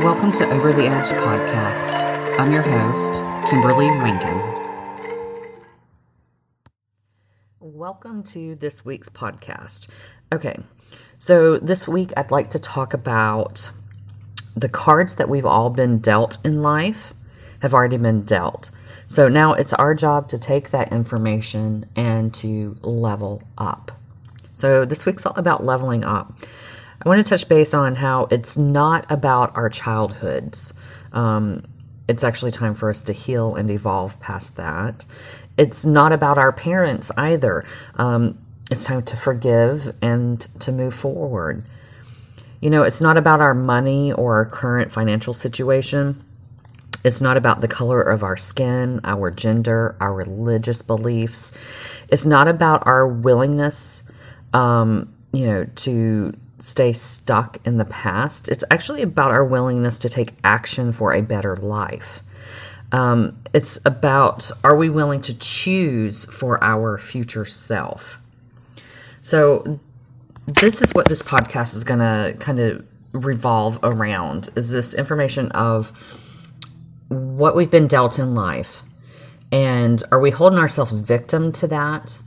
Welcome to Over the Edge podcast. I'm your host, Kimberly Rankin. Welcome to this week's podcast. Okay, so this week I'd like to talk about the cards that we've all been dealt in life have already been dealt. So now it's our job to take that information and to level up. So this week's all about leveling up. I want to touch base on how it's not about our childhoods. Um, it's actually time for us to heal and evolve past that. It's not about our parents either. Um, it's time to forgive and to move forward. You know, it's not about our money or our current financial situation. It's not about the color of our skin, our gender, our religious beliefs. It's not about our willingness, um, you know, to stay stuck in the past. It's actually about our willingness to take action for a better life. Um, it's about are we willing to choose for our future self? So, this is what this podcast is going to kind of revolve around is this information of what we've been dealt in life and are we holding ourselves victim to that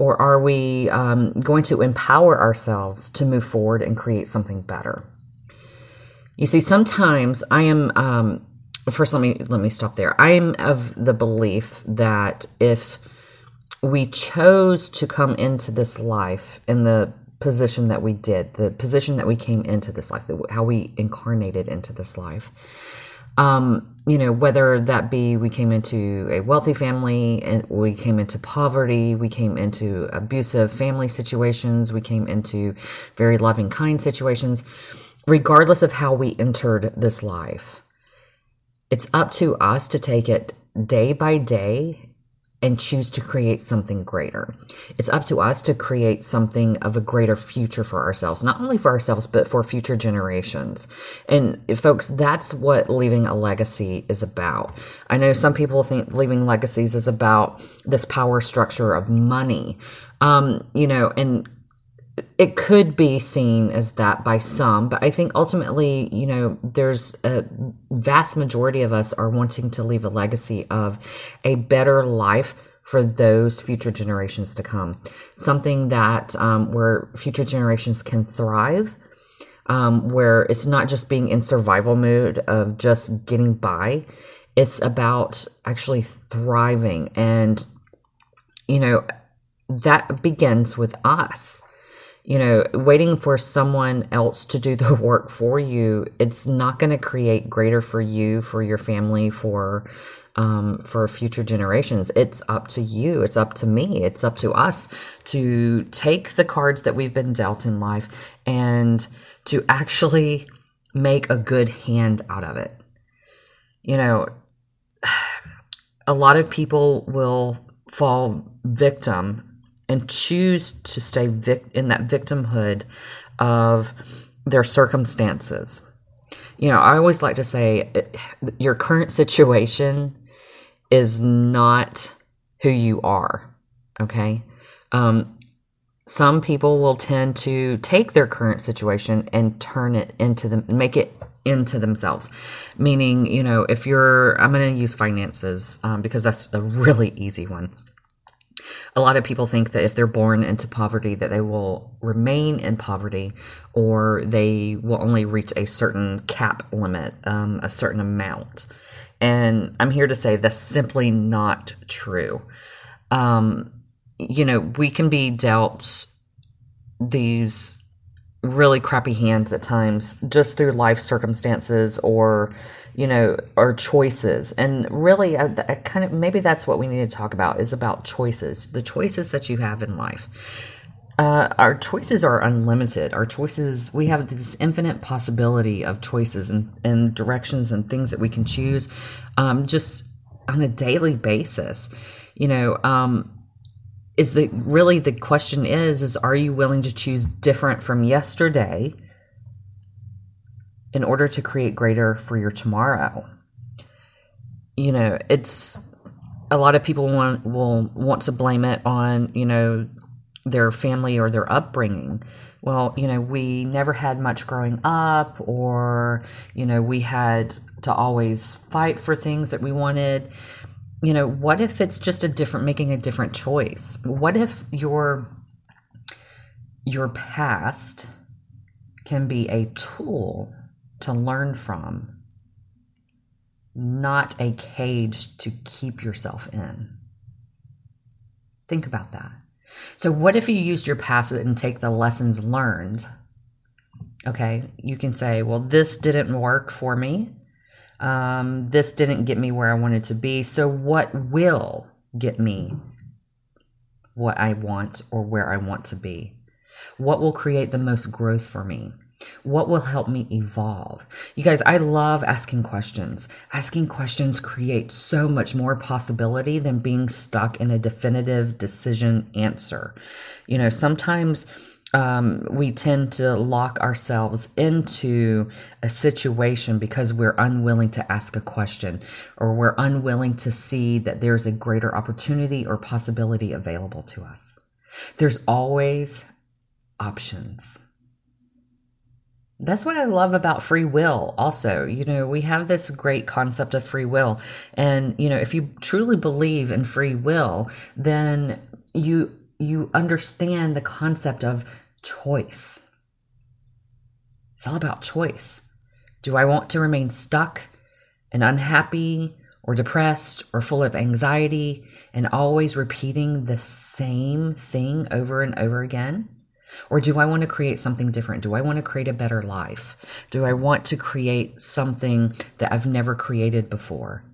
or are we um, going to empower ourselves to move forward and create something better? You see, sometimes I am. Um, first, let me let me stop there. I am of the belief that if we chose to come into this life in the position that we did, the position that we came into this life, how we incarnated into this life, um, you know, whether that be we came into a wealthy family and we came into poverty, we came into abusive family situations, we came into very loving, kind situations, regardless of how we entered this life, it's up to us to take it day by day and choose to create something greater. It's up to us to create something of a greater future for ourselves, not only for ourselves, but for future generations. And folks, that's what leaving a legacy is about. I know some people think leaving legacies is about this power structure of money. Um, you know, and it could be seen as that by some, but I think ultimately, you know, there's a vast majority of us are wanting to leave a legacy of a better life for those future generations to come. Something that um, where future generations can thrive, um, where it's not just being in survival mode of just getting by. It's about actually thriving, and you know that begins with us you know, waiting for someone else to do the work for you, it's not going to create greater for you, for your family, for um, for future generations. It's up to you. It's up to me. It's up to us to take the cards that we've been dealt in life and to actually make a good hand out of it. You know, a lot of people will fall victim and choose to stay vic- in that victimhood of their circumstances. You know, I always like to say your current situation is not who you are. Okay. Um, some people will tend to take their current situation and turn it into them, make it into themselves. Meaning, you know, if you're, I'm going to use finances um, because that's a really easy one a lot of people think that if they're born into poverty that they will remain in poverty or they will only reach a certain cap limit um, a certain amount. And i'm here to say that's simply not true. Um, you know we can be dealt these really crappy hands at times just through life circumstances or you know, our choices. And really, I, I kind of maybe that's what we need to talk about is about choices, the choices that you have in life. Uh, our choices are unlimited. Our choices, we have this infinite possibility of choices and, and directions and things that we can choose um, just on a daily basis. You know, um, is the really the question is is are you willing to choose different from yesterday in order to create greater for your tomorrow. You know, it's a lot of people want will want to blame it on, you know, their family or their upbringing. Well, you know, we never had much growing up, or, you know, we had to always fight for things that we wanted. You know, what if it's just a different, making a different choice? What if your your past can be a tool to learn from, not a cage to keep yourself in? Think about that. So, what if you used your past and take the lessons learned? Okay, you can say, well, this didn't work for me. Um, this didn't get me where I wanted to be. So, what will get me what I want or where I want to be? What will create the most growth for me? What will help me evolve? You guys, I love asking questions. Asking questions creates so much more possibility than being stuck in a definitive decision answer. You know, sometimes um, we tend to lock ourselves into a situation because we're unwilling to ask a question or we're unwilling to see that there's a greater opportunity or possibility available to us. There's always options that's what I love about free will also. You know, we have this great concept of free will. And, you know, if you truly believe in free will, then you you understand the concept of choice. It's all about choice. Do I want to remain stuck and unhappy or depressed or full of anxiety and always repeating the same thing over and over again? Or do I want to create something different? Do I want to create a better life? Do I want to create something that I've never created before?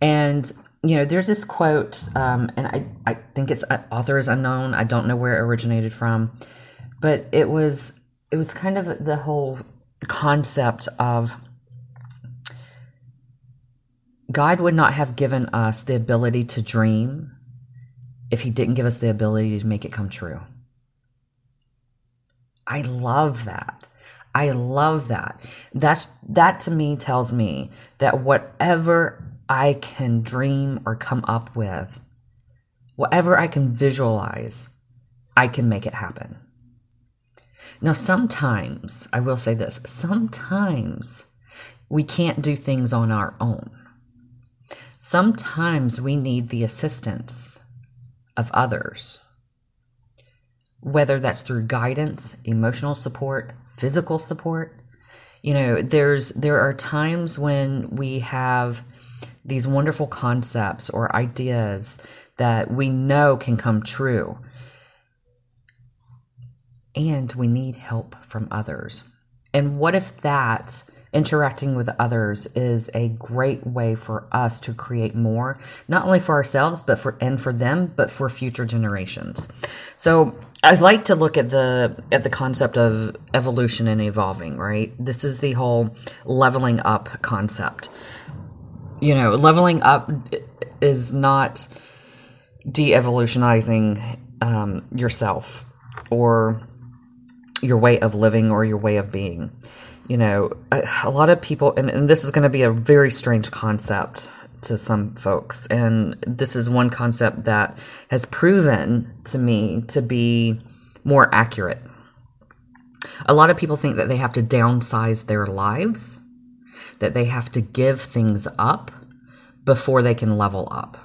And you know, there's this quote, um, and I, I think its uh, author is unknown. I don't know where it originated from, but it was it was kind of the whole concept of God would not have given us the ability to dream if He didn't give us the ability to make it come true. I love that. I love that. That's that to me tells me that whatever I can dream or come up with, whatever I can visualize, I can make it happen. Now, sometimes, I will say this sometimes we can't do things on our own. Sometimes we need the assistance of others whether that's through guidance, emotional support, physical support. You know, there's there are times when we have these wonderful concepts or ideas that we know can come true. And we need help from others. And what if that interacting with others is a great way for us to create more not only for ourselves but for and for them but for future generations? So I'd like to look at the at the concept of evolution and evolving right? This is the whole leveling up concept. You know leveling up is not de-evolutionizing um, yourself or your way of living or your way of being you know, a, a lot of people, and, and this is going to be a very strange concept to some folks. And this is one concept that has proven to me to be more accurate. A lot of people think that they have to downsize their lives, that they have to give things up before they can level up.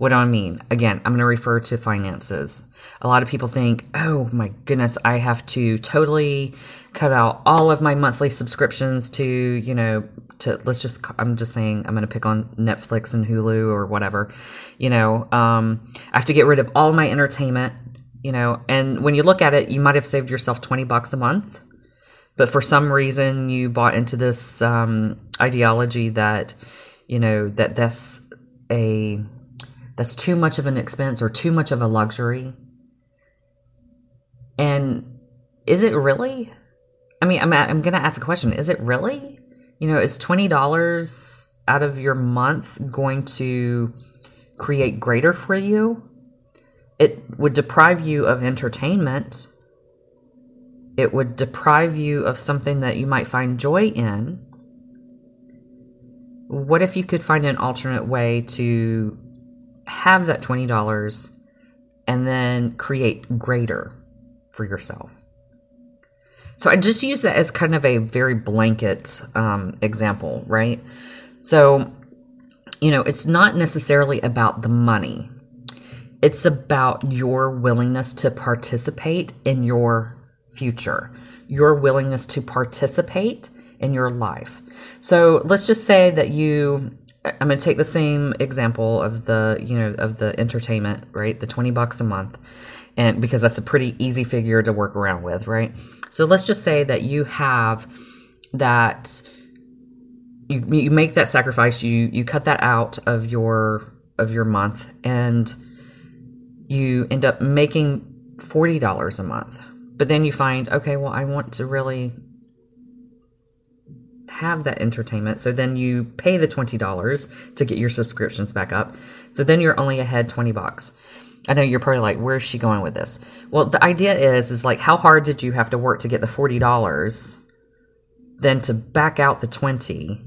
What do I mean? Again, I'm going to refer to finances. A lot of people think, oh my goodness, I have to totally cut out all of my monthly subscriptions to, you know, to let's just, I'm just saying, I'm going to pick on Netflix and Hulu or whatever. You know, um, I have to get rid of all my entertainment, you know, and when you look at it, you might have saved yourself 20 bucks a month. But for some reason, you bought into this um, ideology that, you know, that that's a that's too much of an expense or too much of a luxury. And is it really? I mean, I'm, I'm going to ask a question. Is it really? You know, is $20 out of your month going to create greater for you? It would deprive you of entertainment. It would deprive you of something that you might find joy in. What if you could find an alternate way to have that $20 and then create greater for yourself. So I just use that as kind of a very blanket um, example, right? So, you know, it's not necessarily about the money, it's about your willingness to participate in your future, your willingness to participate in your life. So let's just say that you I'm going to take the same example of the, you know, of the entertainment, right? The 20 bucks a month. And because that's a pretty easy figure to work around with, right? So let's just say that you have that you, you make that sacrifice, you you cut that out of your of your month and you end up making $40 a month. But then you find, okay, well, I want to really have that entertainment. So then you pay the $20 to get your subscriptions back up. So then you're only ahead 20 bucks. I know you're probably like, where's she going with this? Well, the idea is, is like, how hard did you have to work to get the $40, then to back out the 20,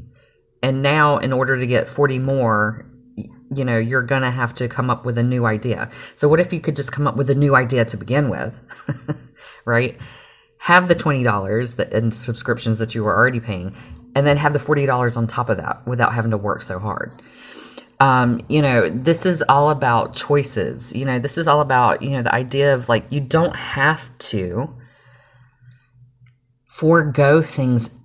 and now in order to get 40 more, you know, you're going to have to come up with a new idea. So what if you could just come up with a new idea to begin with? right? Have the $20 that in subscriptions that you were already paying and then have the $40 on top of that without having to work so hard. Um, you know, this is all about choices. You know, this is all about, you know, the idea of like you don't have to forego things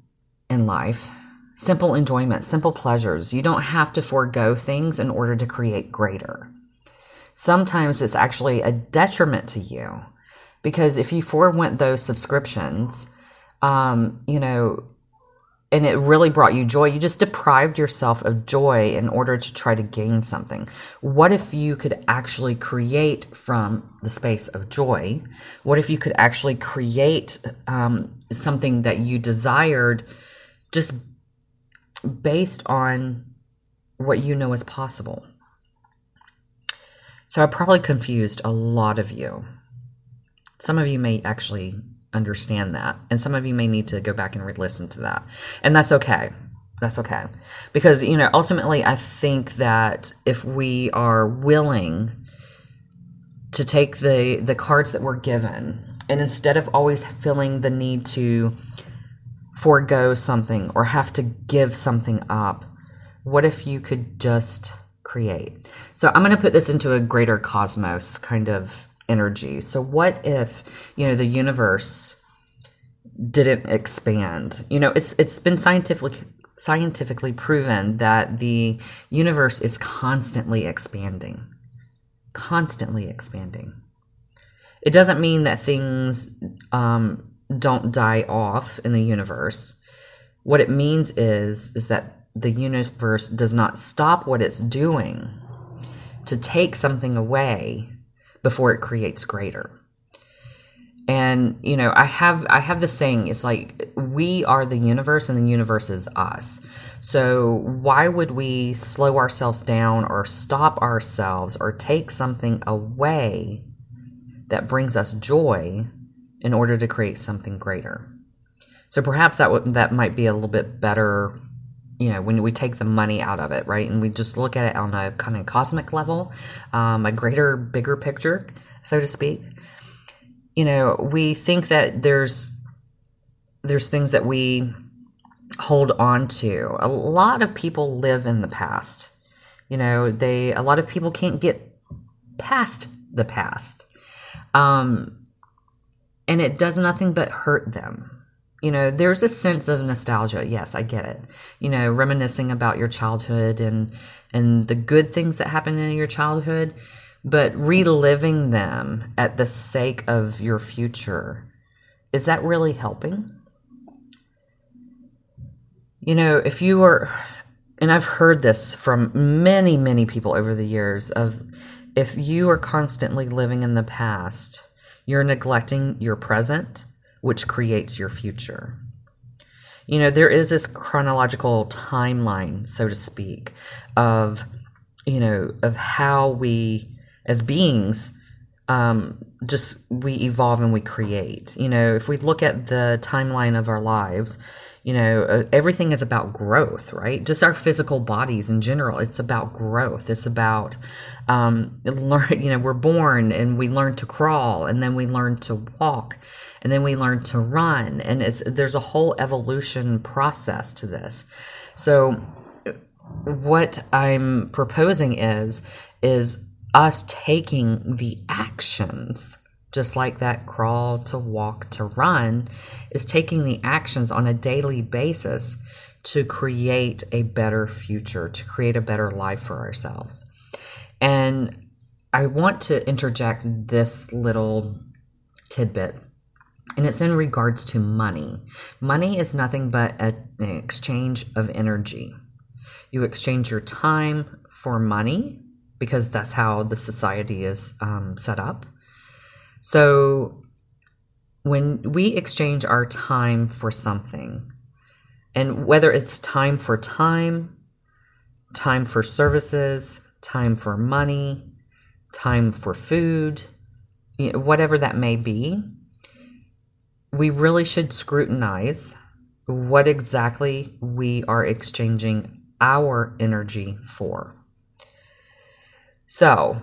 in life. Simple enjoyment, simple pleasures. You don't have to forego things in order to create greater. Sometimes it's actually a detriment to you because if you forewent those subscriptions, um, you know, and it really brought you joy, you just deprived yourself of joy in order to try to gain something. What if you could actually create from the space of joy? What if you could actually create um, something that you desired just based on what you know is possible? So I probably confused a lot of you. Some of you may actually understand that. And some of you may need to go back and re listen to that. And that's okay. That's okay. Because, you know, ultimately, I think that if we are willing to take the, the cards that we're given, and instead of always feeling the need to forego something or have to give something up, what if you could just create? So I'm going to put this into a greater cosmos kind of energy. So what if, you know, the universe didn't expand? You know, it's it's been scientifically scientifically proven that the universe is constantly expanding. Constantly expanding. It doesn't mean that things um, don't die off in the universe. What it means is is that the universe does not stop what it's doing to take something away before it creates greater. And you know i have i have this saying it's like we are the universe and the universe is us. So why would we slow ourselves down or stop ourselves or take something away that brings us joy in order to create something greater? So perhaps that w- that might be a little bit better you know when we take the money out of it right? And we just look at it on a kind of cosmic level um, a greater bigger picture so to speak. You know we think that there's there's things that we hold on to. A lot of people live in the past. You know they a lot of people can't get past the past. Um and it does nothing but hurt them you know there's a sense of nostalgia. Yes i get it. You know reminiscing about your childhood and and the good things that happened in your childhood but reliving them at the sake of your future is that really helping? You know if you are and i've heard this from many many people over the years of if you are constantly living in the past you're neglecting your present which creates your future. You know, there is this chronological timeline, so to speak, of, you know, of how we as beings um, just we evolve and we create. You know, if we look at the timeline of our lives, You know, uh, everything is about growth, right? Just our physical bodies in general. It's about growth. It's about um, learn. You know, we're born and we learn to crawl, and then we learn to walk, and then we learn to run, and it's there's a whole evolution process to this. So, what I'm proposing is is us taking the actions just like that crawl to walk to run is taking the actions on a daily basis to create a better future to create a better life for ourselves. And i want to interject this little tidbit and it's in regards to money. Money is nothing but a, an exchange of energy. You exchange your time for money because that's how the society is um, set up. So when we exchange our time for something, and whether it's time for time, time for services, time for money, time for food, you know, whatever that may be, we really should scrutinize what exactly we are exchanging our energy for. So,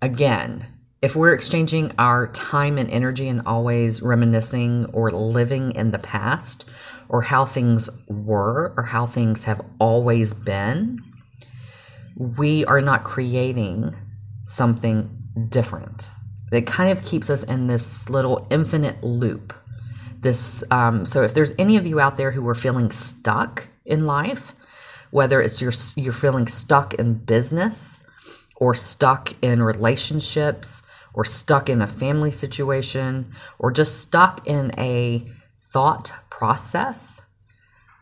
again, if we're exchanging our time and energy and always reminiscing or living in the past or how things were or how things have always been, we are not creating something different. It kind of keeps us in this little infinite loop. This, um, so if there's any of you out there who are feeling stuck in life, whether it's you're you're feeling stuck in business, or stuck in relationships or stuck in a family situation or just stuck in a thought process,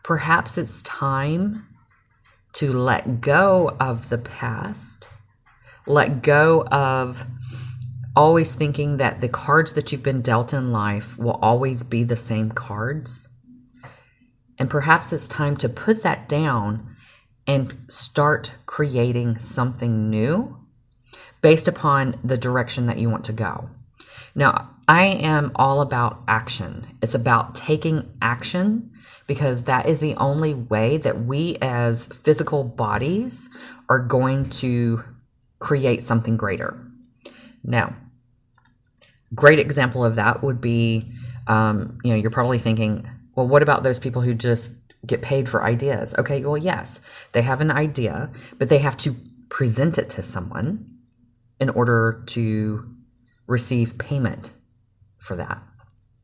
perhaps it's time to let go of the past, let go of always thinking that the cards that you've been dealt in life will always be the same cards. And perhaps it's time to put that down and start creating something new based upon the direction that you want to go. Now, I am all about action. It's about taking action because that is the only way that we as physical bodies are going to create something greater. Now, great example of that would be um, you know, you're probably thinking, well, what about those people who just get paid for ideas. Okay, well, yes, they have an idea, but they have to present it to someone in order to receive payment for that.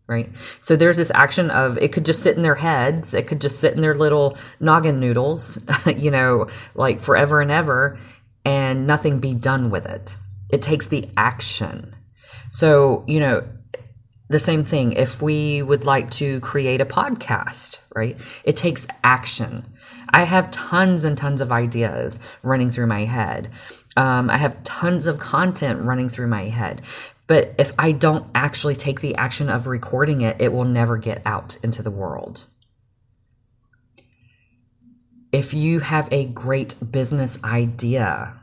Right? So there's this action of it could just sit in their heads, it could just sit in their little noggin noodles, you know, like forever and ever, and nothing be done with it. It takes the action. So, you know, the same thing if we would like to create a podcast, right? It takes action. I have tons and tons of ideas running through my head. Um, I have tons of content running through my head. But if I don't actually take the action of recording it, it will never get out into the world. If you have a great business idea,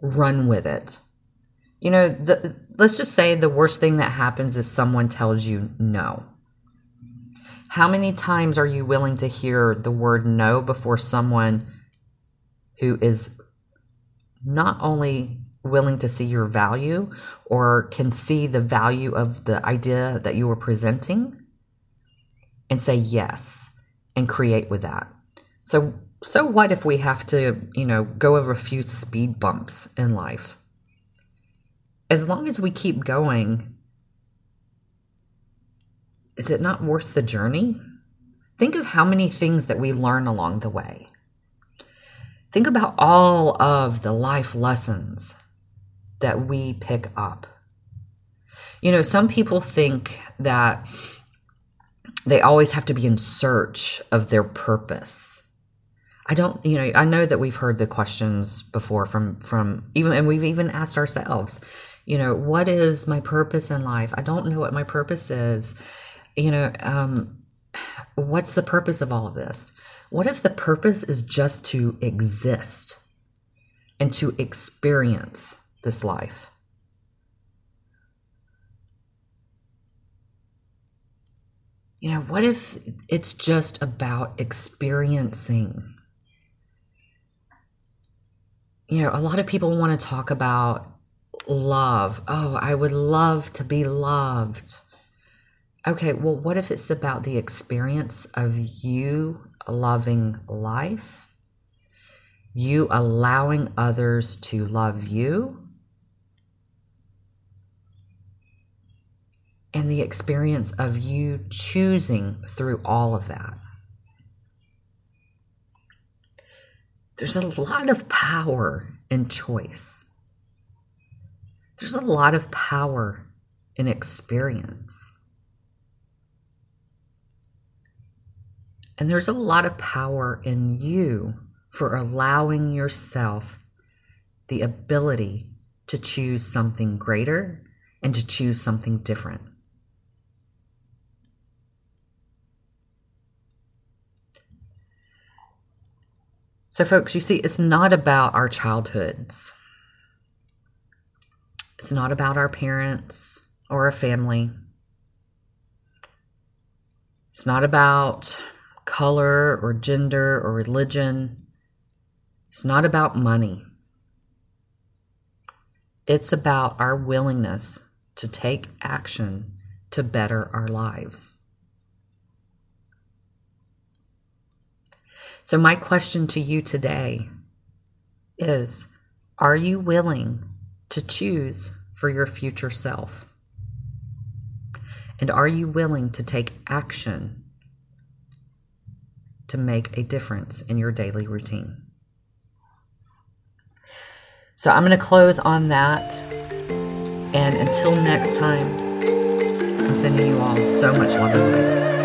run with it. You know, the, let's just say the worst thing that happens is someone tells you no. How many times are you willing to hear the word no before someone who is not only willing to see your value or can see the value of the idea that you were presenting and say yes and create with that? So, so what if we have to, you know, go over a few speed bumps in life? as long as we keep going, is it not worth the journey? Think of how many things that we learn along the way. Think about all of the life lessons that we pick up. You know, some people think that they always have to be in search of their purpose. I don't, you know, I know that we've heard the questions before from from even and we've even asked ourselves, you know what is my purpose in life i don't know what my purpose is you know um, what's the purpose of all of this what if the purpose is just to exist and to experience this life You know, what if it's just about experiencing? You know, a lot of people want to talk about love. Oh, I would love to be loved. Okay, well, what if it's about the experience of you loving life, you allowing others to love you, and the experience of you choosing through all of that. There's a lot of power in choice. There's a lot of power in experience. And there's a lot of power in you for allowing yourself the ability to choose something greater and to choose something different. So, folks, you see, it's not about our childhoods. It's not about our parents or a family. It's not about color or gender or religion. It's not about money. It's about our willingness to take action to better our lives. So, my question to you today is Are you willing to choose for your future self? And are you willing to take action to make a difference in your daily routine? So, I'm going to close on that. And until next time, I'm sending you all so much love and light.